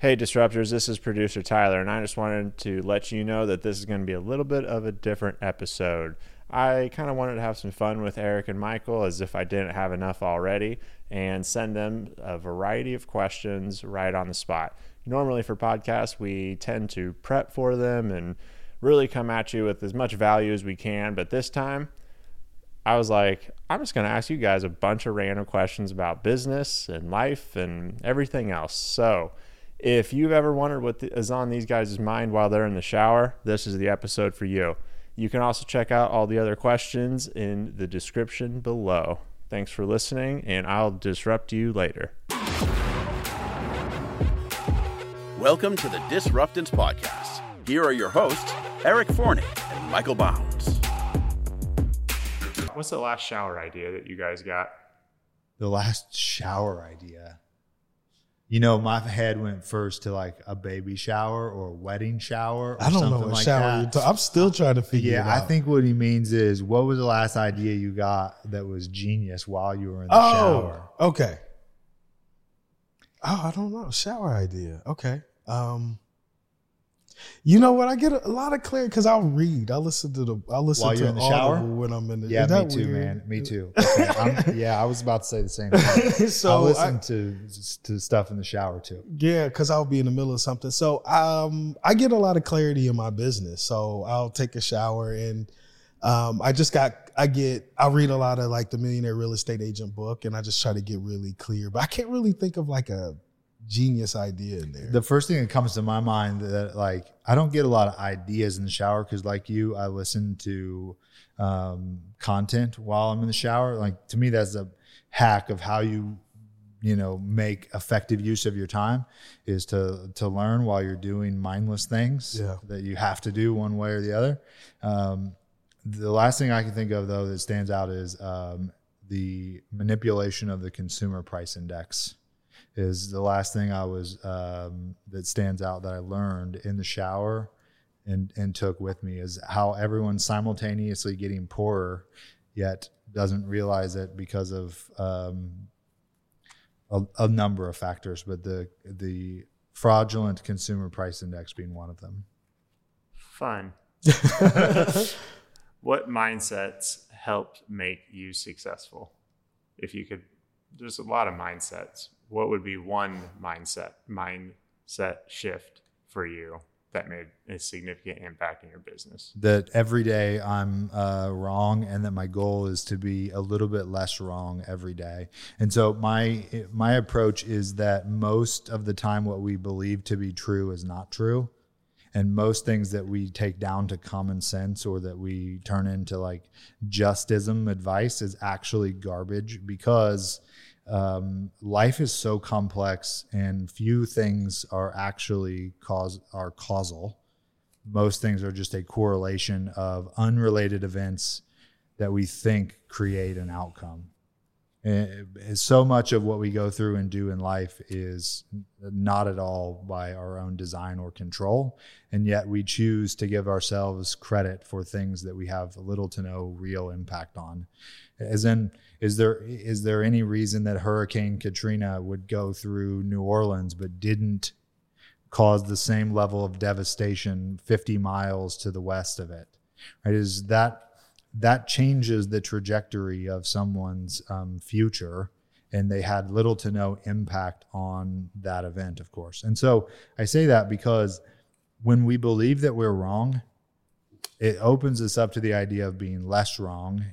Hey, Disruptors, this is producer Tyler, and I just wanted to let you know that this is going to be a little bit of a different episode. I kind of wanted to have some fun with Eric and Michael as if I didn't have enough already and send them a variety of questions right on the spot. Normally, for podcasts, we tend to prep for them and really come at you with as much value as we can, but this time, I was like, I'm just going to ask you guys a bunch of random questions about business and life and everything else. So, if you've ever wondered what is on these guys' mind while they're in the shower, this is the episode for you. You can also check out all the other questions in the description below. Thanks for listening, and I'll disrupt you later. Welcome to the Disruptors Podcast. Here are your hosts, Eric Forney and Michael Bounds. What's the last shower idea that you guys got? The last shower idea. You know, my head went first to like a baby shower or a wedding shower. Or I don't know what like shower you're talking. I'm still trying to figure Yeah, it out. I think what he means is, what was the last idea you got that was genius while you were in the Oh, shower? okay. Oh, I don't know. Shower idea. Okay. Um, you know what? I get a, lot of clarity because I'll read. I'll listen to the. I'll listen While to you're in the shower? when I'm in the. Yeah, me too, weird? man. Me too. Okay, yeah, I was about to say the same thing. so I listen I- to to stuff in the shower too. Yeah, because I'll be in the middle of something. So um, I get a lot of clarity in my business. So I'll take a shower and um, I just got I get I read a lot of like the Millionaire Real Estate Agent book and I just try to get really clear. But I can't really think of like a genius idea in there. The first thing that comes to my mind that like I don't get a lot of ideas in the shower because like you, I listen to um, content while I'm in the shower. Like to me, that's a hack of how you you know make effective use of your time is to to learn while you're doing mindless things Yeah. that you have to do one way or the other. Um, the last thing I can think of though that stands out is um, the manipulation of the consumer price index is the last thing I was um, that stands out that I learned in the shower and and took with me is how everyone's simultaneously getting poorer, yet doesn't realize it because of um, a, a number of factors, but the the fraudulent consumer price index being one of them. Fun. what mindsets helped make you successful? If you could, there's a lot of mindsets. What would be one mindset mindset shift for you that made a significant impact in your business? that every day I'm uh, wrong, and that my goal is to be a little bit less wrong every day. And so my my approach is that most of the time, what we believe to be true is not true, and most things that we take down to common sense or that we turn into like justism advice is actually garbage because. Um, life is so complex and few things are actually cause are causal most things are just a correlation of unrelated events that we think create an outcome. And so much of what we go through and do in life is not at all by our own design or control. And yet we choose to give ourselves credit for things that we have little to no real impact on. As in, is there is there any reason that Hurricane Katrina would go through New Orleans but didn't cause the same level of devastation 50 miles to the west of it? Right is that that changes the trajectory of someone's um, future and they had little to no impact on that event of course. And so i say that because when we believe that we're wrong it opens us up to the idea of being less wrong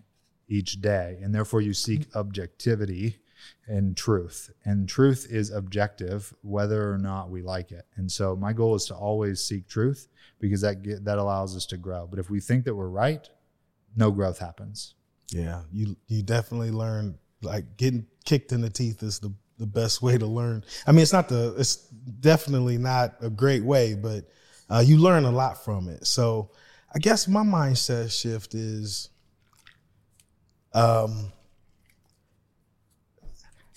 each day and therefore you seek objectivity and truth. And truth is objective, whether or not we like it. And so my goal is to always seek truth because that get, that allows us to grow. But if we think that we're right, no growth happens. yeah, you you definitely learn like getting kicked in the teeth is the the best way to learn. I mean, it's not the it's definitely not a great way, but uh, you learn a lot from it. So I guess my mindset shift is um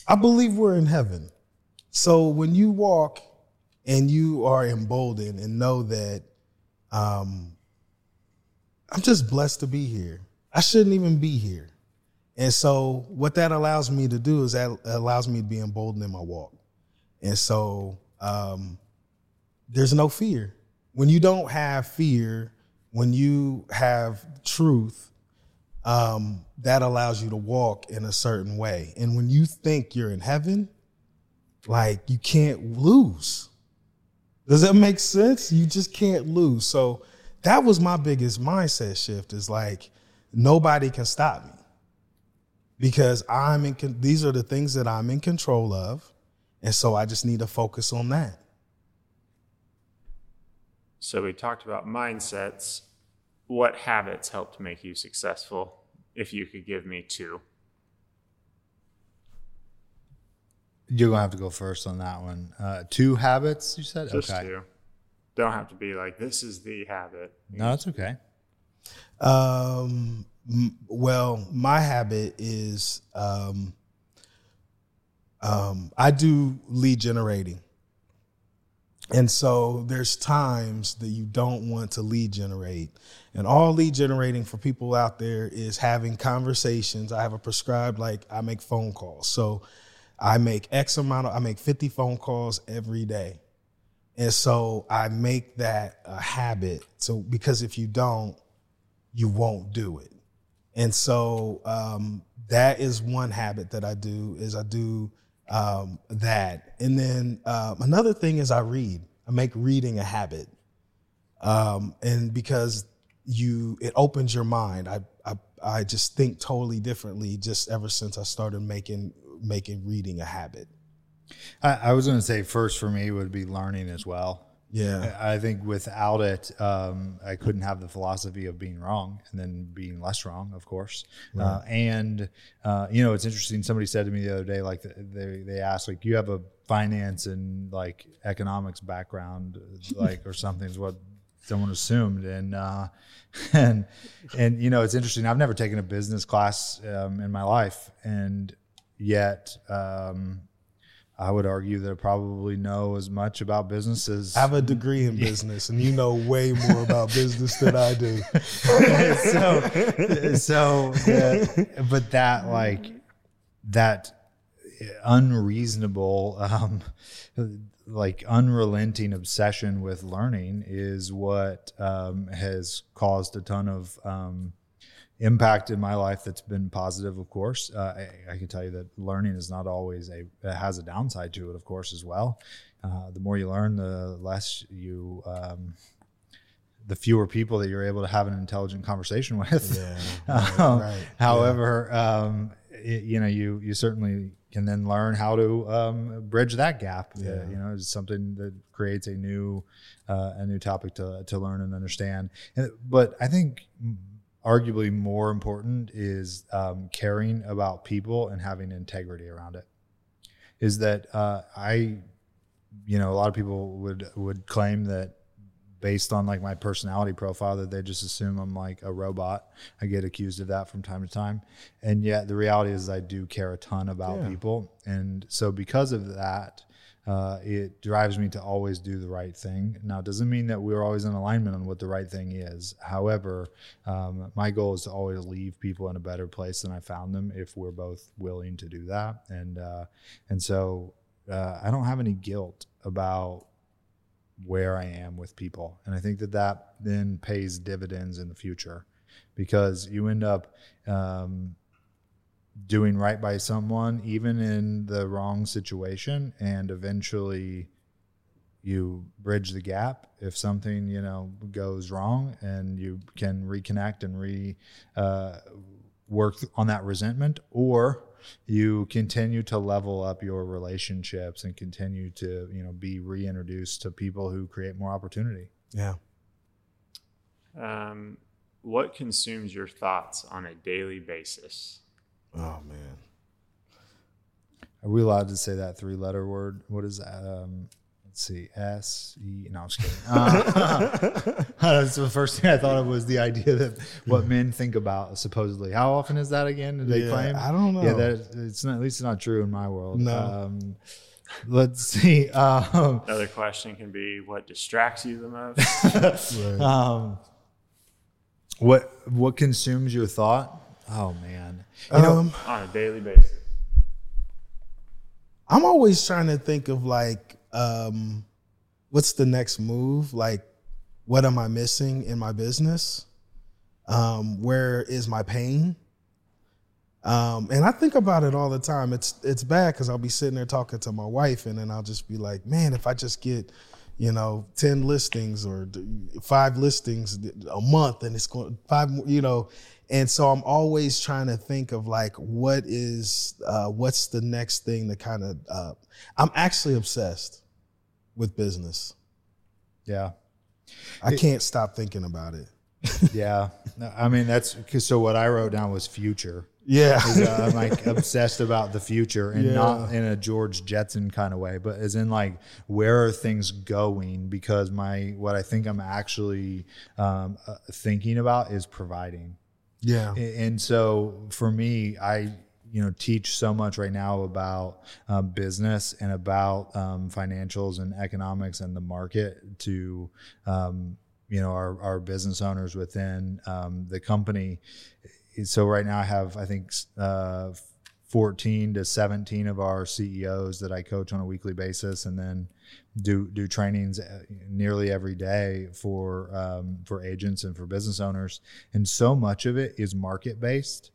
I believe we're in heaven. So when you walk and you are emboldened and know that um I'm just blessed to be here. I shouldn't even be here. And so what that allows me to do is that allows me to be emboldened in my walk. And so um there's no fear. When you don't have fear, when you have truth, um, that allows you to walk in a certain way. And when you think you're in heaven, like you can't lose. Does that make sense? You just can't lose. So that was my biggest mindset shift is like nobody can stop me because I'm in con- these are the things that I'm in control of and so I just need to focus on that. So we talked about mindsets. What habits helped make you successful? If you could give me two. You're gonna have to go first on that one. Uh, two habits, you said. Just okay. two. Don't have to be like this is the habit. No, it's okay. Um, m- well, my habit is um, um, I do lead generating. And so there's times that you don't want to lead generate. And all lead generating for people out there is having conversations. I have a prescribed, like, I make phone calls. So I make X amount of, I make 50 phone calls every day. And so I make that a habit. So because if you don't, you won't do it. And so um, that is one habit that I do is I do um, that. And then um, another thing is I read. I make reading a habit. Um, and because you, it opens your mind. I, I, I just think totally differently just ever since I started making, making reading a habit. I, I was going to say first for me would be learning as well. Yeah. I think without it, um, I couldn't have the philosophy of being wrong and then being less wrong, of course. Uh, and uh, you know, it's interesting. Somebody said to me the other day, like they they asked, like, you have a finance and like economics background, like or something what someone assumed, and uh, and and you know, it's interesting. I've never taken a business class um, in my life, and yet. Um, I would argue that I probably know as much about business as I have a degree in business and you know way more about business than I do. so so uh, but that like that unreasonable um like unrelenting obsession with learning is what um has caused a ton of um impact in my life that's been positive of course. Uh, I, I can tell you that learning is not always a has a downside to it of course as well. Uh, the more you learn the less you um, the fewer people that you're able to have an intelligent conversation with. Yeah, Um, right, However, um, it- you know, you you certainly can then learn how to um, bridge that gap. Uh, you know, it's something that creates a new uh, a new topic to to learn and understand. And, but I think arguably more important is um, caring about people and having integrity around it. Is that uh, I, you know, a lot of people would would claim that based on like my personality profile that they just assume I'm like a robot. I get accused of that from time to time. And yet the reality is I do care a ton about Yeah. people. And so because of that, uh, it drives me to always do the right thing. Now, it doesn't mean that we're always in alignment on what the right thing is. However, um, my goal is to always leave people in a better place than I found them if we're both willing to do that. And uh, and so uh, I don't have any guilt about where I am with people. And I think that that then pays dividends in the future because you end up um, doing right by someone, even in the wrong situation, and eventually you bridge the gap if something you know goes wrong and you can reconnect and re uh, work on that resentment or you continue to level up your relationships and continue to you know be reintroduced to people who create more opportunity Yeah. Um, what consumes your thoughts on a daily basis? Oh man. are we allowed to say that three letter word what is that um, let's see s e no i'm just kidding uh, that's the first thing i thought of was the idea that what men think about supposedly how often is that again did they Yeah, claim I don't know. yeah that it's not at least it's not true in my world No. um, let's see um, Another question can be what distracts you the most? Right. um, what what consumes your thought oh man you know um, on a daily basis. I'm always trying to think of like um what's the next move? Like, what am I missing in my business? Um, where is my pain? Um, and I think about it all the time. It's it's bad because I'll be sitting there talking to my wife, and then I'll just be like, "Man, if I just get, you know, ten listings or five listings a month, and it's going five, you know." And so I'm always trying to think of like, what is, uh, what's the next thing to kind of. Uh, I'm actually obsessed with business. Yeah. I can't stop thinking about it. yeah. I mean, that's because so what I wrote down was future. Yeah. uh, I'm like obsessed about the future and Yeah. not in a George Jetson kind of way, but as in like, where are things going? Because my, what I think I'm actually um, uh, thinking about is providing. Yeah. And so for me, I you know teach so much right now about um, business and about um, financials and economics and the market to um, you know our, our business owners within um, the company. So right now I have I think uh, 14 to 17 of our CEOs that I coach on a weekly basis, and then do do trainings uh, nearly every day for um, for agents and for business owners. And so much of it is market based,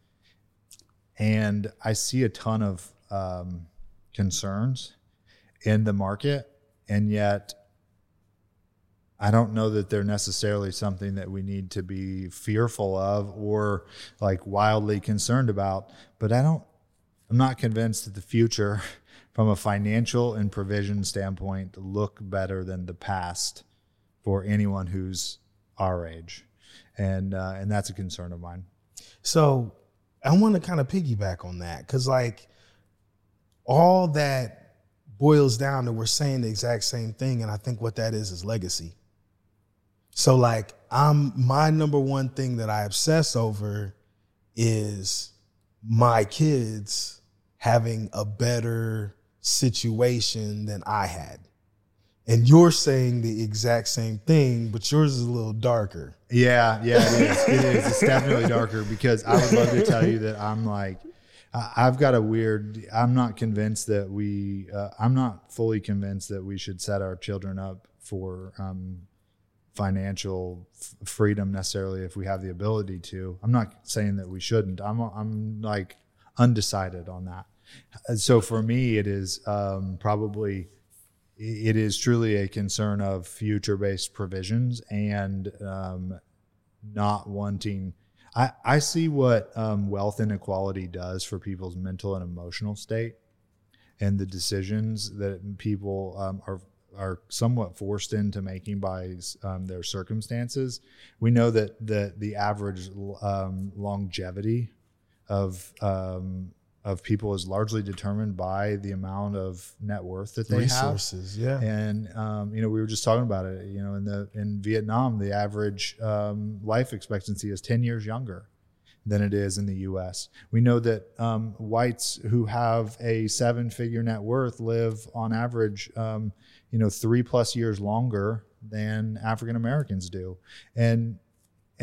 and I see a ton of um, concerns in the market, and yet. I don't know that they're necessarily something that we need to be fearful of or like wildly concerned about. But I don't, I'm not convinced that the future, from a financial and provision standpoint, look better than the past for anyone who's our age, and uh, and that's a concern of mine. So I want to kind of piggyback on that because, like, all that boils down to we're saying the exact same thing. And I think what that is is legacy. So, like, I'm my number one thing that I obsess over is my kids having a better situation than I had. And you're saying the exact same thing, but yours is a little darker. Yeah, yeah, it is. It is. It's definitely darker because I would love to tell you that I'm like, I've got a weird. I'm not convinced that we. Uh, I'm not fully convinced that we should set our children up for um, financial f- freedom necessarily if we have the ability to. I'm not saying that we shouldn't. I'm. I'm like undecided on that. So for me, it is um, probably it is truly a concern of future based provisions and um, not wanting I, I see what um, wealth inequality does for people's mental and emotional state and the decisions that people um, are are somewhat forced into making by um, their circumstances. We know that the the average um, longevity of um, of people is largely determined by the amount of net worth that they have. Resources, yeah. And um, you know, we were just talking about it. You know, in the in Vietnam, the average um, life expectancy is ten years younger than it is in the U.S. We know that um, whites who have a seven-figure net worth live on average, um, you know, three plus years longer than African Americans do, and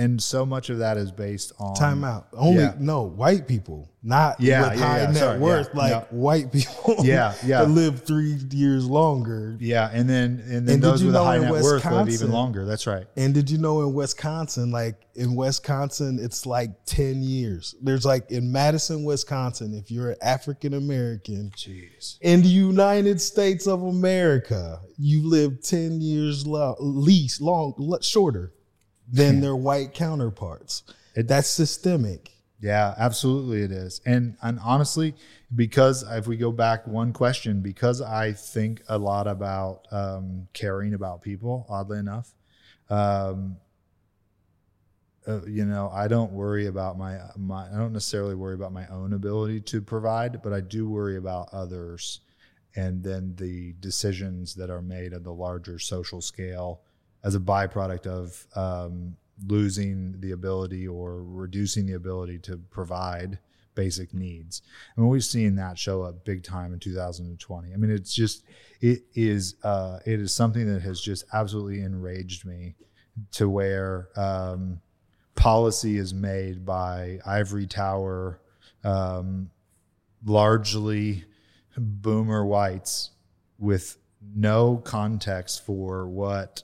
and so much of that is based on Time out. Only Yeah. no white people, not Yeah, with yeah, high net Sorry, worth, like yeah. white people. Yeah, yeah. live three years longer. Yeah, and then and then And those with a high net worth live even longer. That's right. And did you know in Wisconsin, like in Wisconsin, it's like ten years. There's like in Madison, Wisconsin, if you're an African American Jeez. in the United States of America, you live ten years lo- least long shorter than their white counterparts. It- That's systemic. Yeah, absolutely it is. And and honestly, because if we go back one question, because I think a lot about um, caring about people, oddly enough, um, uh, you know, I don't worry about my my I don't necessarily worry about my own ability to provide, but I do worry about others and then the decisions that are made at the larger social scale as a byproduct of um, losing the ability or reducing the ability to provide basic needs. I mean, we've seen that show up big time in 2020. I mean, it's just it is uh, it is something that has just absolutely enraged me to where um, policy is made by ivory tower, um, largely boomer whites with no context for what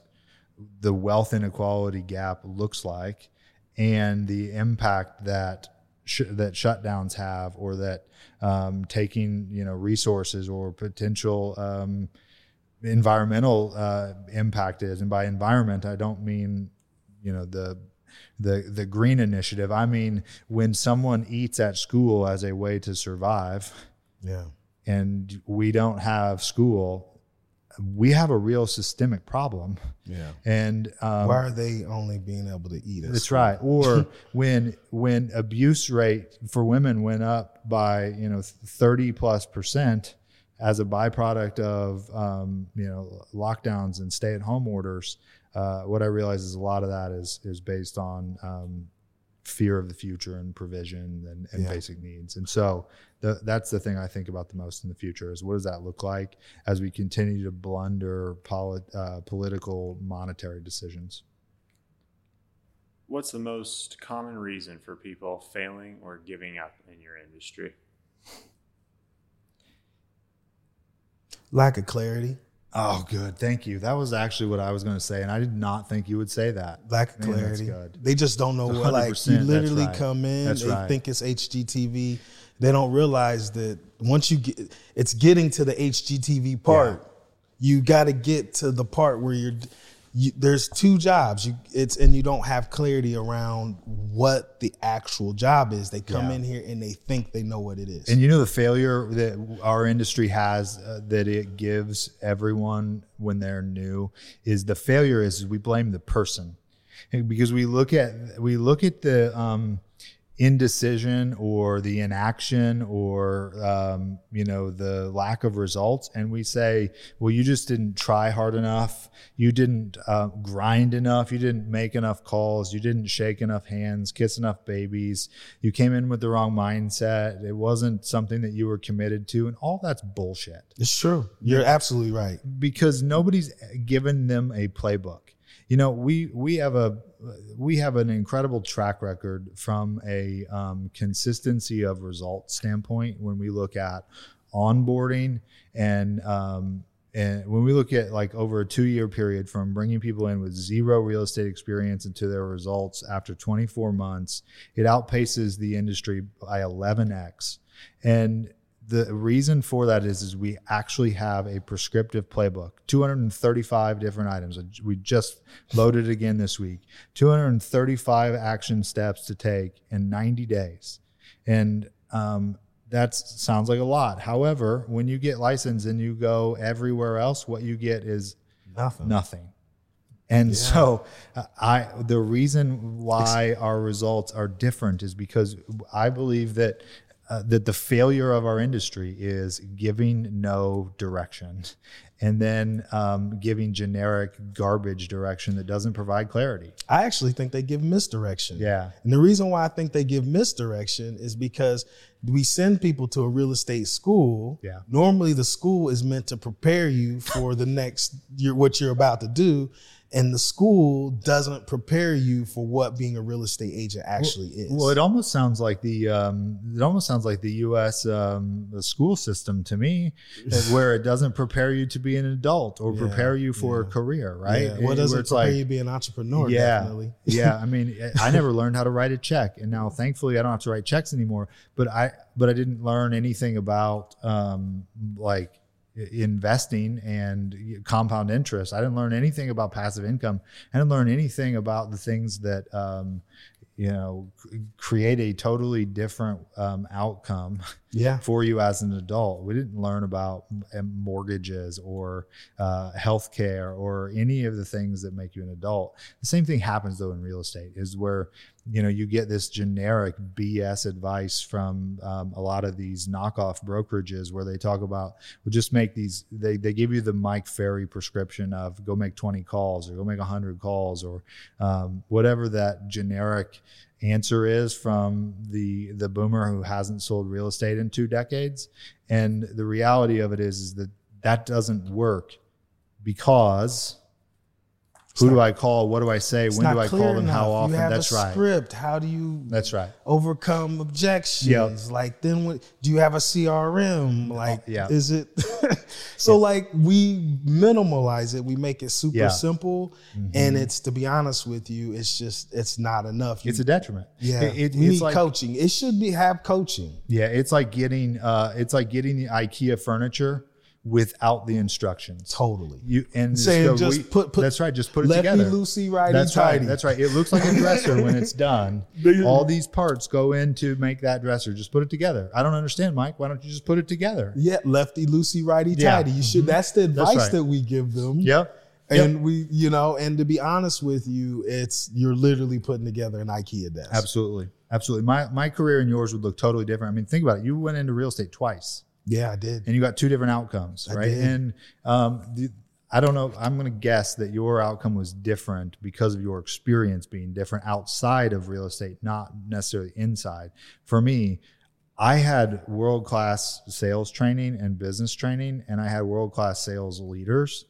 the wealth inequality gap looks like and the impact that sh- that shutdowns have or that um, taking you know resources or potential um, environmental uh, impact is and by environment i don't mean you know the the the green initiative i mean when someone eats at school as a way to survive Yeah. and we don't have school we have a real systemic problem Yeah. and um, Why are they only being able to eat? at that's right. Or when when abuse rate for women went up by you know thirty plus percent as a byproduct of um, you know lockdowns and stay at home orders, uh, what I realize is a lot of that is is based on um, fear of the future and provision and, and Yeah. basic needs. And so the, that's the thing I think about the most in the future is what does that look like as we continue to blunder polit, uh, political monetary decisions. What's the most common reason for people failing or giving up in your industry? Lack of clarity. Oh, good. Thank you. That was actually what I was going to say, and I did not think you would say that. Lack of clarity. They just don't know what. Like you literally right. come in, That's they right. think it's HGTV. They don't realize that once you get, it's getting to the HGTV part. You got to get to the part where you're. You, there's two jobs. You it's and you don't have clarity around what the actual job is. They come Yeah. in here and they think they know what it is. And you know the failure that our industry has uh, that it gives everyone when they're new is the failure is we blame the person because we look at we look at the um, indecision or the inaction or um, you know the lack of results. And we say well you just didn't try hard enough. You didn't uh, grind enough. You didn't make enough calls. You didn't shake enough hands kiss enough babies. You came in with the wrong mindset. It wasn't something that you were committed to. And all that's bullshit. It's true. You're absolutely right. because nobody's given them a playbook. You know, we we have a we have an incredible track record from a um, consistency of results standpoint when we look at onboarding and um, and when we look at like over a two year period from bringing people in with zero real estate experience into their results after 24 months, it outpaces the industry by 11x. And the reason for that is, is we actually have a prescriptive playbook. 235 different items. We just loaded again this week. 235 action steps to take in 90 days. And um, that sounds like a lot. However when you get licensed and you go everywhere else what you get is Nothing. nothing. And so uh, i the reason why our results are different is because i believe that uh, that the failure of our industry is giving no direction and then um, giving generic garbage direction that doesn't provide clarity I actually think they give misdirection. Yeah. And the reason why I think they give misdirection is because we send people to a real estate school. Yeah. Normally the school is meant to prepare you for the next year what you're about to do. And the school doesn't prepare you for what being a real estate agent actually is. Well, it almost sounds like the um, it almost sounds like the U.S. Um, the school system to me, where it doesn't prepare you to be an adult or Yeah, prepare you for a career, right? Yeah. It- Well, doesn't it's prepare like- you to be an entrepreneur, yeah, definitely. yeah. I mean, I never learned how to write a check, and now thankfully I don't have to write checks anymore. But I but I didn't learn anything about um, like investing and compound interest. I didn't learn anything about passive income. I didn't learn anything about the things that um, you know create a totally different um, outcome Yeah. for you as an adult. We didn't learn about mortgages or uh, healthcare or any of the things that make you an adult. The same thing happens though in real estate is where you know you get this generic BS advice from um, a lot of these knockoff brokerages where they talk about well just make these they they give you the Mike Ferry prescription of go make 20 calls or go make 100 calls or um, whatever that generic answer is from the the boomer who hasn't sold real estate in two decades. And the reality of it is is that that doesn't work because Who do I call? What do I say? When do I call them? How often? You have That's a right. script. How do you That's right. overcome objections? Like then when do you have a CRM? Like Oh, yeah. is it so like we minimalize it, we make it super Yeah. simple. And it's to be honest with you, it's just it's not enough. You- It's a detriment. yeah. It- it- we it's need like, coaching. It should be have coaching. Yeah, it's like getting uh, it's like getting the IKEA furniture without the instructions. Totally. You and Saying so just we- put- put that's right. Just put it lefty together. loosey, righty That's right. That's right. It looks like a dresser when it's done. All these parts go in to make that dresser. Just put it together. I don't understand, Mike. Why don't you just put it together? Yeah, lefty loosey, righty Yeah. tighty. You should mm-hmm. that's the That's advice right. that we give them. Yep. And we, you know, and to be honest with you, it's you're literally putting together an IKEA desk. Absolutely. Absolutely. My my career and yours would look totally different. I mean, think about it. You went into real estate twice. Yeah, I did. and you got two different outcomes, I right? did. And um, the, I don't know. I'm going to guess that your outcome was different because of your experience being different outside of real estate, not necessarily inside. For me, I had world class sales training and business training, and I had world class sales leaders.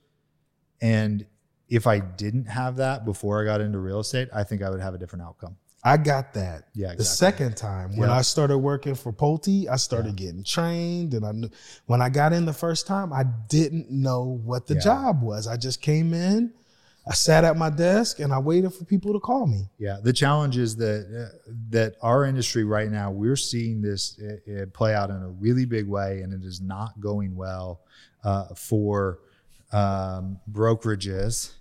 And if I didn't have that before I got into real estate, I think I would have a different outcome. I got that. Yeah, The second time when Yeah. I started working for Pulte, I started getting trained, and I knew when I got in the first time, I didn't know what the Yeah. job was. I just came in, I sat at my desk, and I waited for people to call me. Yeah, the challenge is that uh, that our industry right now we're seeing this uh, uh, play out in a really big way, and it is not going well uh, for um, brokerages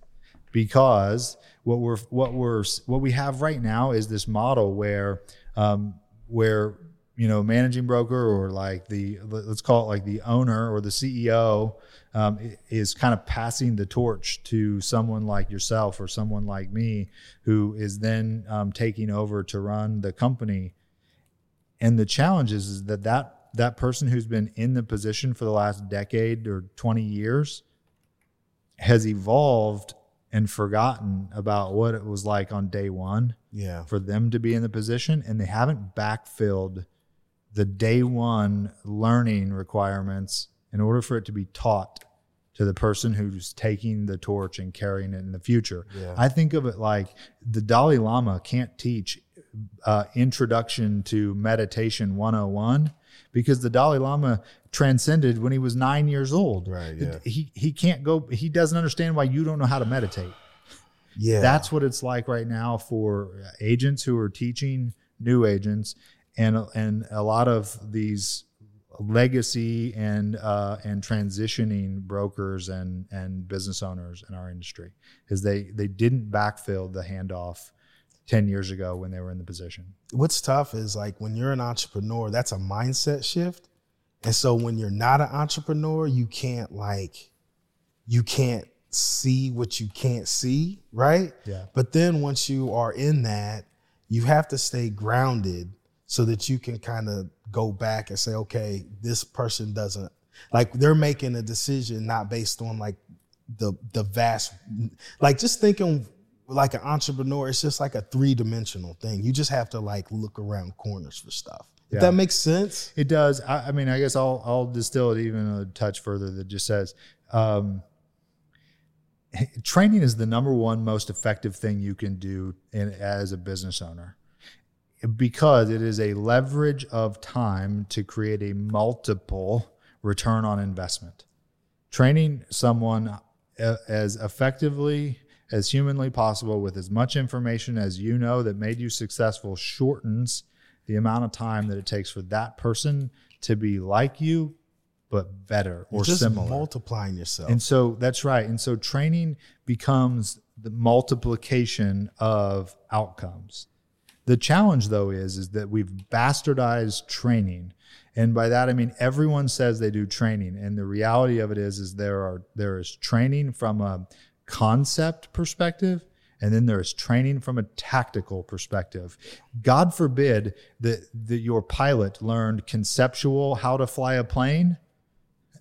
because what we're what we're what we have right now is this model where um, where you know managing broker or like the let's call it like the owner or the CEO um, is kind of passing the torch to someone like yourself or someone like me who is then um, taking over to run the company. And the challenge is, is that, that that person who's been in the position for the last decade or 20 years has evolved and forgotten about what it was like on day one Yeah. for them to be in the position and they haven't backfilled the day one learning requirements in order for it to be taught to the person who's taking the torch and carrying it in the future. Yeah. I think of it like the Dalai Lama can't teach uh, introduction to meditation 101 because the Dalai Lama transcended when he was nine years old. Right, yeah. He, he can't go, he doesn't understand why you don't know how to meditate. Yeah. That's what it's like right now for agents who are teaching new agents, and and a lot of these legacy and uh, and transitioning brokers and and business owners in our industry is they they didn't backfill the handoff ten years ago when they were in the position. what's tough is like when you're an entrepreneur, that's a mindset shift. And so when you're not an entrepreneur, you can't like you can't see what you can't see, right? Yeah. But then once you are in that, you have to stay grounded so that you can kind of go back and say, okay, this person doesn't like they're making a decision not based on like the the vast like just thinking like an entrepreneur, it's just like a three-dimensional thing. You just have to like look around corners for stuff. If Yeah. that makes sense. It does. I, I mean, I guess I'll I'll distill it even a touch further. That just says um, training is the number one most effective thing you can do in, as a business owner because it is a leverage of time to create a multiple return on investment. Training someone uh, as effectively as humanly possible with as much information as you know that made you successful shortens the amount of time that it takes for that person to be like you but better or just similar. multiplying yourself. And so that's right. And so training becomes the multiplication of outcomes. The challenge though is is that we've bastardized training. And by that I mean everyone says they do training and the reality of it is is there are there is training from a concept perspective and then there's training from a tactical perspective. God forbid that, that your pilot learned conceptual how to fly a plane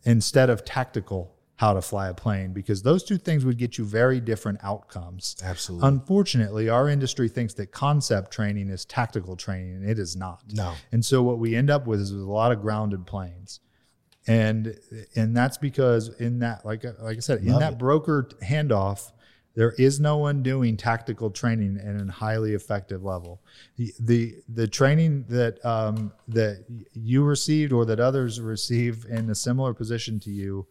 instead of tactical how to fly a plane because those two things would get you very different outcomes. Absolutely. Unfortunately, our industry thinks that concept training is tactical training and it is not. No. And so what we end up with is a lot of grounded planes. And and that's because in that like like I said in that it. broker handoff There is no one doing tactical training at a highly effective level. The the, the training that um, that you received or that others receive in a similar position to you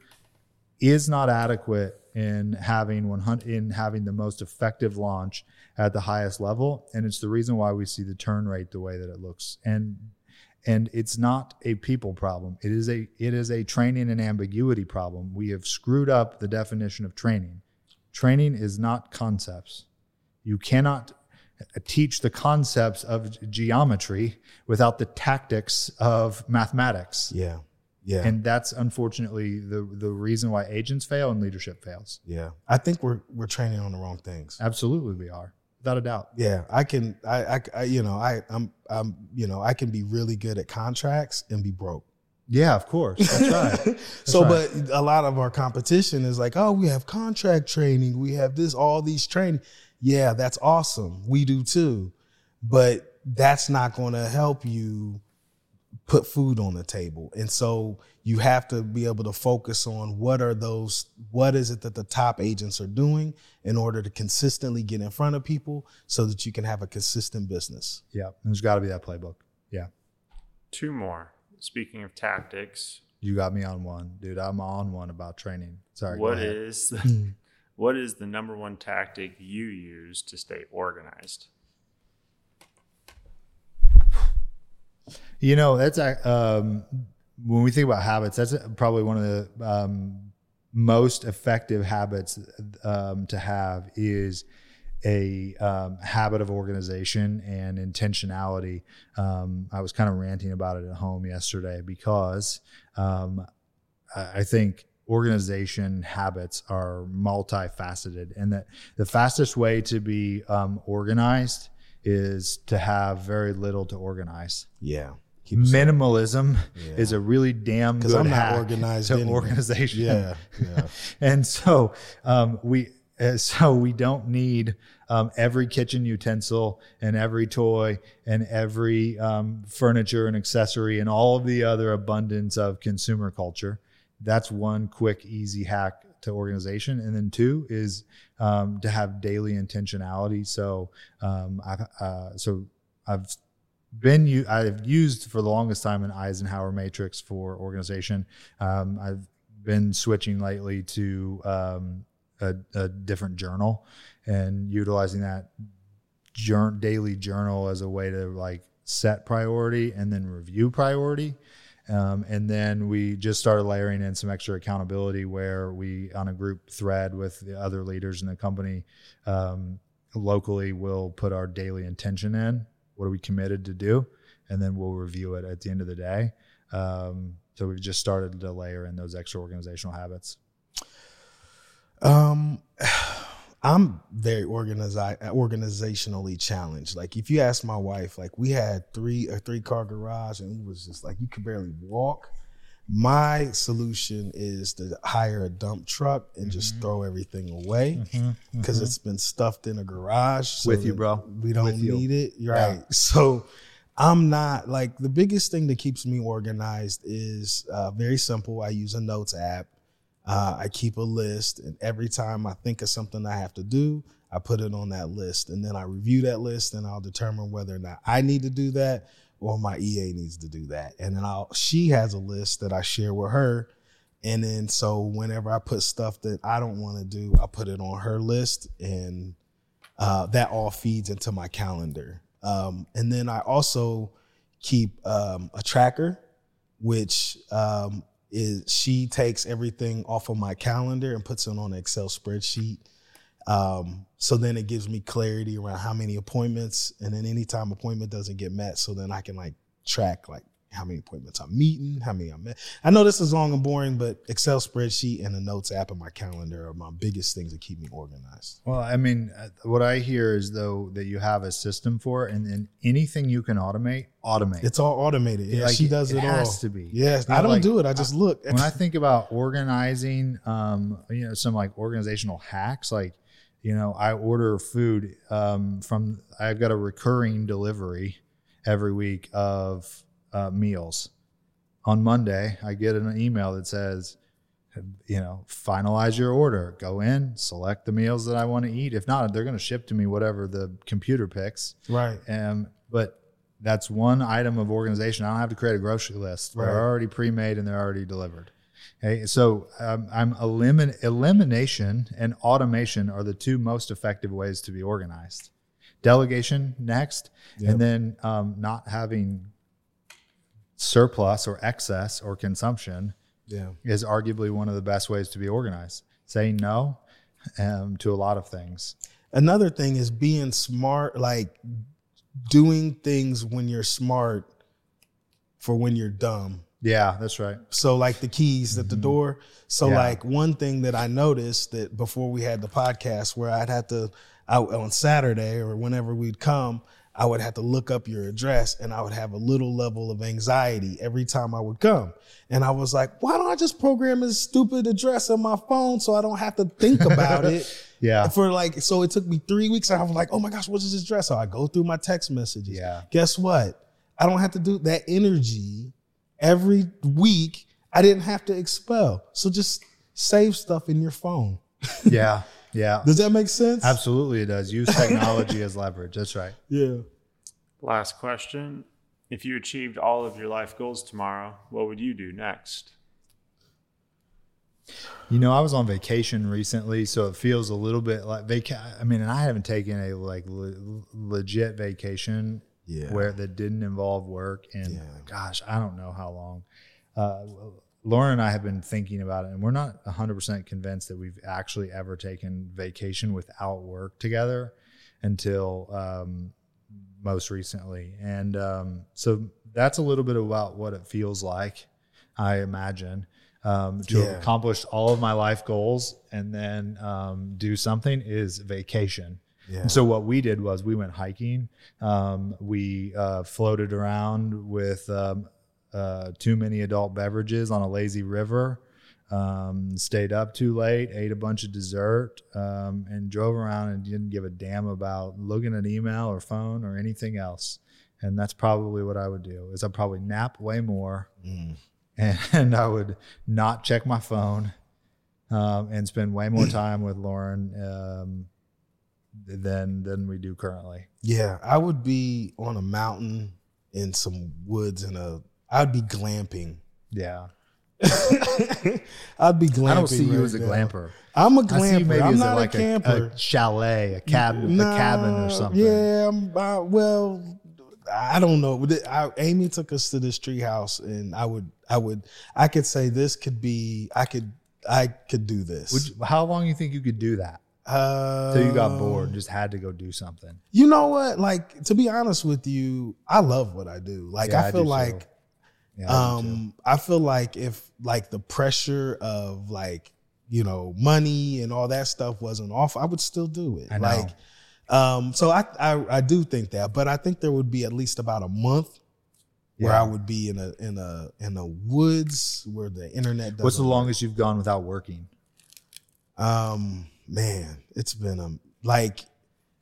is not adequate in having 100 in having the most effective launch at the highest level and it's the reason why we see the turn rate the way that it looks and and it's not a people problem it is a it is a training and ambiguity problem we have screwed up the definition of training training is not concepts you cannot uh, teach the concepts of geometry without the tactics of mathematics Yeah. Yeah. and that's unfortunately the the reason why agents fail and leadership fails yeah. I think we're we're training on the wrong things. absolutely we are without a doubt Yeah, I can. I, I, I, you know, I, I'm, I'm, you know, I can be really good at contracts and be broke. yeah of course that's right so, right. but a lot of our competition is like, oh, we have contract training, we have this, all these training. Yeah, that's awesome. We do too, but that's not going to help you put food on the table. And so you have to be able to focus on what are those, what is it that the top agents are doing in order to consistently get in front of people so that you can have a consistent business. yeah there's got to be that playbook yeah Two more. Speaking of tactics, you got me on one dude i'm on one about training sorry go what ahead. is what is the number one tactic you use to stay organized? You know, that's a- um, when we think about habits. That's probably one of the um, most effective habits um, to have is a um, habit of organization and intentionality. Um, I was kind of ranting about it at home yesterday because um, I think organization habits are multifaceted, and that the fastest way to be um, organized is to have very little to organize Yeah. Minimalism Yeah. is a really damn good I'm not hack organized to anyway. organization. Yeah, yeah. and so um, we uh, so we don't need um, every kitchen utensil and every toy and every um, furniture and accessory and all of the other abundance of consumer culture. That's one quick, easy hack to organization. And then two is um, to have daily intentionality. So um, I've uh, so I've been I've used for the longest time an Eisenhower matrix for organization. Um, I've been switching lately to um, a, a different journal and utilizing that jour- daily journal as a way to like set priority and then review priority. Um, and then we just started layering in some extra accountability where we, on a group thread with the other leaders in the company, um, locally, will put our daily intention in. What are we committed to do? And then we'll review it at the end of the day. Um, so we've just started to layer in those extra organizational habits. Um, I'm very organizationally challenged. Like if you ask my wife, like we had three a three car garage, and it was just like you could barely walk. My solution is to hire a dump truck and just throw everything away because it's been stuffed in a garage. so With you, bro. We don't With you. need it. You're Yeah. right. So I'm not like the biggest thing that keeps me organized is uh, very simple. I use a notes app. Uh, I keep a list, and every time I think of something I have to do, I put it on that list, and then I review that list, and I'll determine whether or not I need to do that or my EA needs to do that. And then I'll she has a list that I share with her, and then so whenever I put stuff that I don't want to do, I put it on her list, and uh, that all feeds into my calendar. Um, and then I also keep um, a tracker, which um, is she takes everything off of my calendar and puts it on an Excel spreadsheet. Um, so then it gives me clarity around how many appointments, and then anytime appointment doesn't get met, so then I can like track like how many appointments I'm meeting, how many I'm met. I know this is long and boring, but Excel spreadsheet and the notes app in my calendar are my biggest things that keep me organized. Well, I mean, uh, what I hear is though that you have a system for it, and then anything you can automate, automate. It's all automated. Yeah, Like, she does it it, has all. to be. Know, I don't like, do it. I just look. when I think about organizing, um, you know, some like organizational hacks, like, you know, I order food um, from, I've got a recurring delivery every week of uh, meals. On Monday, I get an email that says, you know, finalize your order, go in, select the meals that I want to eat. If not, they're going to ship to me whatever the computer picks. Right. Um, but that's one item of organization. I don't have to create a grocery list. They're already pre-made and they're already delivered. Okay, so um, I'm elimin- elimination and automation are the two most effective ways to be organized. Delegation next, Yep. and then um, not having surplus or excess or consumption Yeah. is arguably one of the best ways to be organized. Saying no um, to a lot of things. Another thing is being smart, like doing things when you're smart for when you're dumb. Yeah, that's right. So like the keys at the mm-hmm. door. So Yeah. like one thing that I noticed that before we had the podcast where I'd have to out on Saturday or whenever we'd come, I would have to look up your address and I would have a little level of anxiety every time I would come. And I was like, why don't I just program this stupid address on my phone so I don't have to think about it? Yeah. For like, so it took me three weeks. And I was like, oh my gosh, what is this address? So I go through my text messages. Yeah. Guess what? I don't have to do that energy every week. I didn't have to expel. So just save stuff in your phone. Yeah. Yeah. Does that make sense? Absolutely, it does. Use technology as leverage. That's right. Yeah. Last question. If you achieved all of your life goals tomorrow, what would you do next? You know, I was on vacation recently, so it feels a little bit like vaca. I mean, and I haven't taken a like le- legit vacation Yeah. where that didn't involve work. And Yeah. gosh, I don't know how long. Uh, Lauren and I have been thinking about it, and we're not 100% convinced that we've actually ever taken vacation without work together until um, most recently. And um, so that's a little bit about what it feels like, I imagine. Um, to Yeah. accomplish all of my life goals and then um, do something is vacation. Yeah. And so what we did was we went hiking. Um, we uh, floated around with um, uh, too many adult beverages on a lazy river. Um, stayed up too late, ate a bunch of dessert, um, and drove around and didn't give a damn about looking at email or phone or anything else. And that's probably what I would do. Is I'd probably nap way more, Mm. and I would not check my phone, um, and spend way more time with Lauren um, than than we do currently. Yeah. I would be on a mountain in some woods in a, I'd be glamping. Yeah, I'd be glamping. I don't see you right as a now. glamper. I'm a I glamper. maybe I'm not like a camper. a chalet, a cabin, a cabin or something. Yeah, I'm, uh, well, I don't know. I, Amy took us to this tree house, and I would, I would, I could say this could be, I could, I could do this. Would you, how long you think you could do that? Uh, Till you got bored, just had to go do something. You know what? Like to be honest with you, I love what I do. Like Yeah, I I feel do like too. Yeah, I um I feel like if like the pressure of like you know money and all that stuff wasn't off, I would still do it. I know. Like um so I, I I do think that, but I think there would be at least about a month where I would be in a in a in the woods where the internet doesn't What's the work. longest you've gone without working? Um, man, it's been a like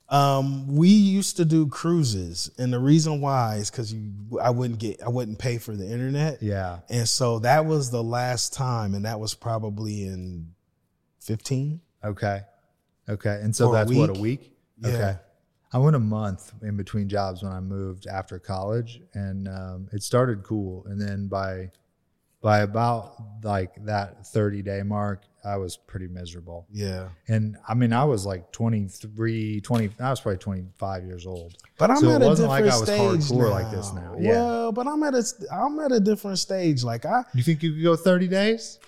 um we used to do cruises and the reason why is because you I wouldn't get I wouldn't pay for the internet. Yeah. And so that was the last time, and that was probably in 15. Okay. Okay. And so For a that's what a week? week. Yeah. Okay. I went a month in between jobs when I moved after college, and um, it started cool. And then by by about like that thirty day mark, I was pretty miserable. Yeah. And I mean, I was like 23, 20, I was probably 25 years old. But I'm So it at a wasn't like different I was stage hardcore now. like this now. Yeah. Well, but I'm at a I'm at a different stage. Like I You think you could go 30 days?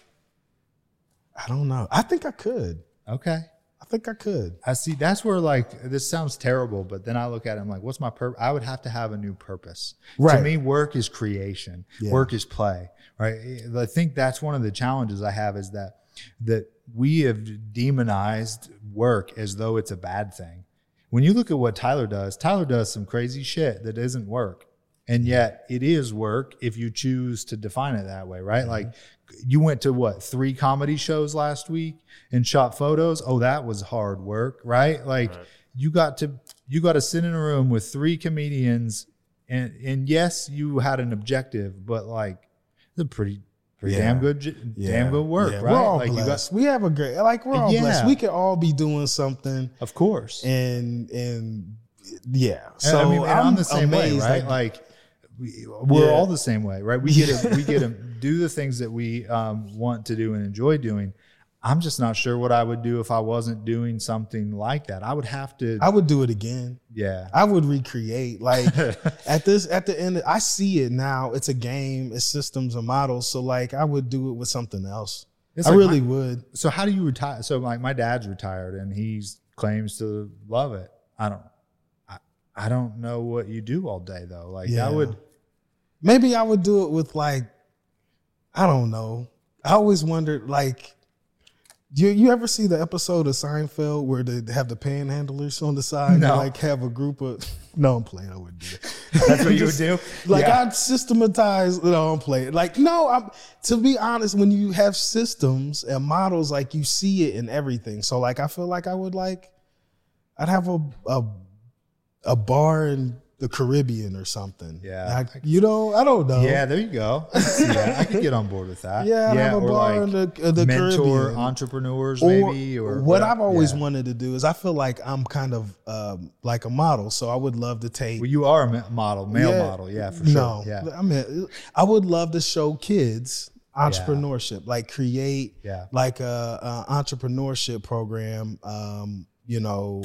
I don't know. I think I could. Okay. I think I could. I see. That's where like this sounds terrible, but then I look at it. I'm like, what's my purpose? I would have to have a new purpose. Right. To me, work is creation. Yeah. Work is play. Right. I think that's one of the challenges I have is that that we have demonized work as though it's a bad thing. When you look at what Tyler does, Tyler does some crazy shit that isn't work. And yet it is work if you choose to define it that way, right? Mm-hmm. Like you went to what, three comedy shows last week and shot photos? Oh, that was hard work, right? Like you got to you got to sit in a room with three comedians and and yes, you had an objective, but like it's a pretty Pretty Yeah. damn good, j- damn good work, Yeah, right? We're all like blessed. we have a great like we're all blessed. We could all be doing something of course. and and yeah. So So I mean, I'm the same way, right? like, Like, we, we're Yeah. all the same way, right? We get to, we get to do the things that we um, want to do and enjoy doing. I'm just not sure what I would do if I wasn't doing something like that. I would have to, I would do it again. yeah, I would recreate. Like at this at the end, I see it now. It's a game. It's systems and models. So like I would do it with something else. It's I like really my- would. so how do you retire? So like my dad's retired and he claims to love it. I don't, I, I don't know what you do all day though. Like Yeah. that would, Maybe I would do it with like, I don't know. I always wondered like, you you ever see the episode of Seinfeld where they have the panhandlers on the side No. and like have a group of? No, I'm playing. I wouldn't do that. that's what you would do. Like Yeah. I'd systematize. No, I'm playing. Like no, I'm. To be honest, when you have systems and models, like you see it in everything. So like I feel like I would like, I'd have a a, a bar in the Caribbean or something. Yeah. Like, you know, I don't know. Yeah, there you go. I can. I could get on board with that. Yeah, a or bar in the, uh, the mentor Caribbean. entrepreneurs, Or maybe. Or what I've always yeah. wanted to do is I feel like I'm kind of um, like a model, so I would love to take. Well, you are a model, male Yeah. model, yeah, for sure. No, yeah, I mean, I would love to show kids entrepreneurship, like create yeah, like a, a entrepreneurship program. Um, you know,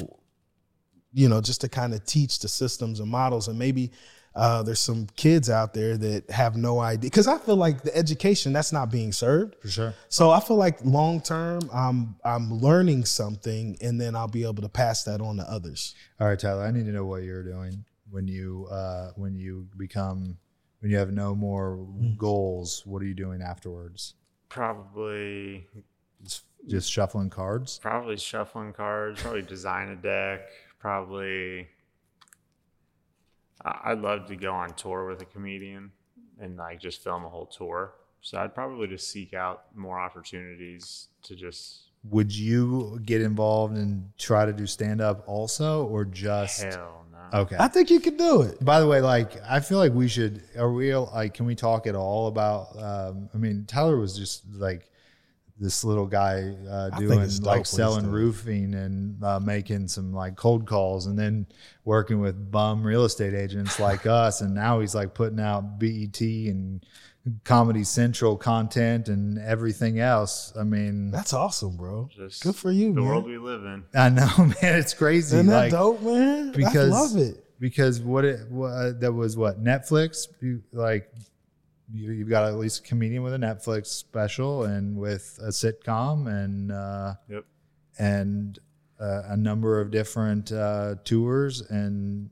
you know, just to kind of teach the systems and models, and maybe uh, there's some kids out there that have no idea because I feel like the education that's not being served. for sure. So I feel like long term, I'm I'm learning something, and then I'll be able to pass that on to others. All right, Tyler, I need to know what you're doing when you uh, when you become when you have no more Hmm. goals. What are you doing afterwards? Probably, Just, just shuffling cards. probably shuffling cards. Probably design a deck. Probably, I- I'd love to go on tour with a comedian and like just film a whole tour. So I'd probably just seek out more opportunities to just Would you get involved and try to do stand up also, or just hell no. okay? I think you could do it. By the way, like I feel like we should. Are we like? Can we talk at all about? Um, I mean, Tyler was just like this little guy uh, doing dope like selling doing. roofing and uh, making some like cold calls, and then working with bum real estate agents like us. And now he's like putting out BET and Comedy Central content and everything else. I mean, That's awesome, bro. Just Good for you, the man. world we live in. I know, man, it's crazy. Isn't that like, dope, man? because- I love it. because what it what, uh, that was what Netflix like you, you've got at least a comedian with a Netflix special and with a sitcom and uh, Yep. and uh, a number of different uh, tours and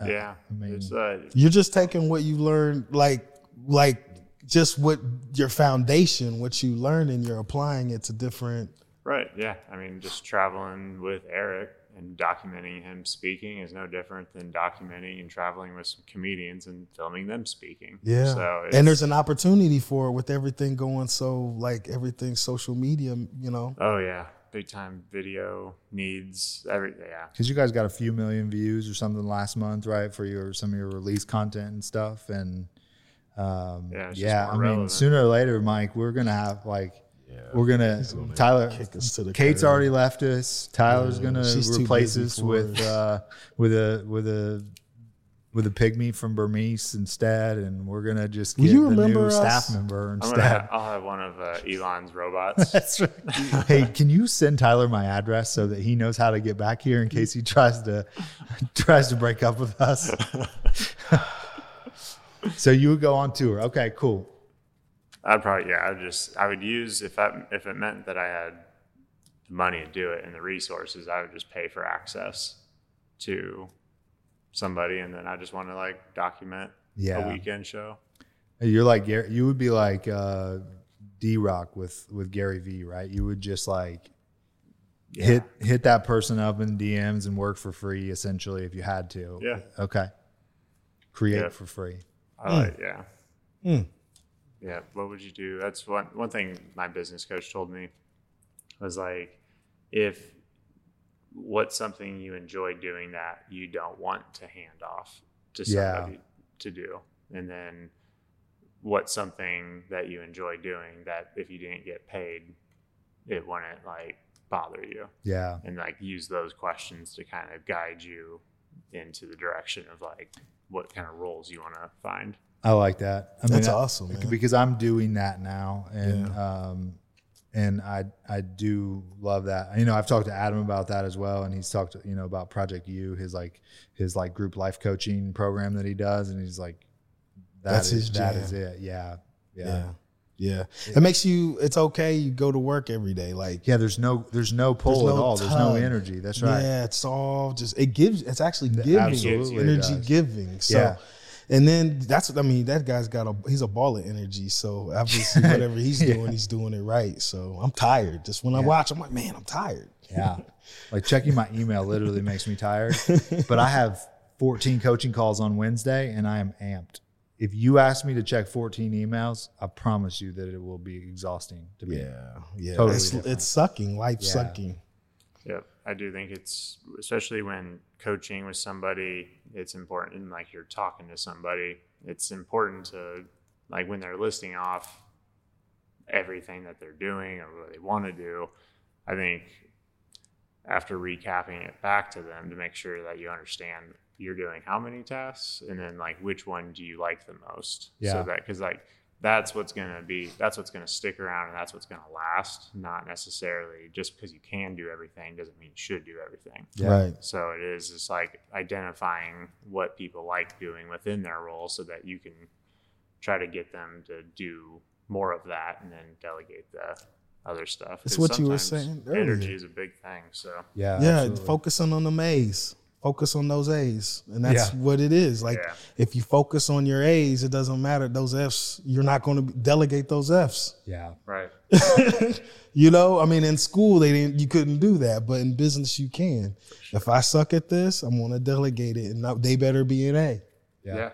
uh, yeah. I mean it's uh, You're just taking what you learned, like like just what your foundation, what you learned, and you're applying it to different. Right. Yeah. I mean, just traveling with Eric and documenting him speaking is no different than documenting and traveling with some comedians and filming them speaking. Yeah. So and there's an opportunity for it with everything going so like everything social media, you know. oh yeah, big time video needs every yeah. because you guys got a few million views or something last month right for your some of your release content and stuff and um, Yeah, yeah more I mean sooner or later Mike we're gonna have like we're gonna, Tyler kick us to the Kate's curb. already left us. Tyler's gonna replace us with us. uh, with a with a with a pygmy from Burmese instead, and we're gonna just Will get you the remember new us? staff member I'm instead. gonna ha- I'll have one of uh, Elon's robots. That's right. hey, can you send Tyler my address so that he knows how to get back here in case he tries to tries to break up with us? so you would go on tour. Okay, cool. I'd probably yeah. I would just I would use if that if it meant that I had the money to do it and the resources, I would just pay for access to somebody, and then I just want to like document Yeah. a weekend show. You're like you would be like uh, D Rock with with Gary Vee, right? You would just like hit hit that person up in DMs and work for free, essentially, if you had to. Yeah. Okay. Create Yeah. for free. I Hmm. like yeah. Yeah. What would you do? That's one one thing my business coach told me was like if what's something you enjoy doing that you don't want to hand off to Yeah. somebody to do. And then what's something that you enjoy doing that if you didn't get paid, it wouldn't like bother you, Yeah. and like use those questions to kind of guide you into the direction of like what kind of roles you want to find. I like that. I That's I- awesome, man. Because I'm doing that now, and um, and I I do love that. You know, I've talked to Adam about that as well, and he's talked you know about Project U, his like his like group life coaching program that he does, and he's like, that That's is- his that is it. Yeah, yeah, Yeah. yeah. Yeah. It makes you it's okay, you go to work every day. Like Yeah, there's no there's no pull no at all. There's no energy. That's right. Yeah, it's all just it gives it's actually giving absolutely energy giving. So Yeah. And then that's what I mean, that guy's got a he's a ball of energy. So obviously whatever he's Yeah. doing, he's doing it right. So I'm tired. Just when I watch, I'm like, man, I'm tired. Yeah. Like checking my email literally makes me tired. But I have 14 coaching calls on Wednesday and I am amped. If you ask me to check 14 emails, I promise you that it will be exhausting to me. Yeah. Yeah. Totally it's, it's sucking, life Yeah. sucking. Yep. I do think it's especially when coaching with somebody, it's important like you're talking to somebody, it's important to like when they're listing off everything that they're doing or what they want to do, I think after recapping it back to them to make sure that you understand you're doing how many tasks and then like which one do you like the most. Yeah. So that because like that's what's gonna be that's what's gonna stick around and that's what's gonna last, not necessarily just because you can do everything doesn't mean you should do everything. Yeah. Right. So it is just like identifying what people like doing within their role so that you can try to get them to do more of that and then delegate the other stuff. That's 'Cause what you were saying earlier. Energy is a big thing. So Yeah. yeah, absolutely. focusing on the A's. Focus on those A's. And that's Yeah. what it is. Like Yeah. if you focus on your A's, it doesn't matter. Those F's, you're not going to delegate those F's. Yeah. right. you know, I mean, in school they didn't, you couldn't do that, but in business you can. If I suck at this, I'm going to delegate it, and now they better be an A. Yeah. Yeah.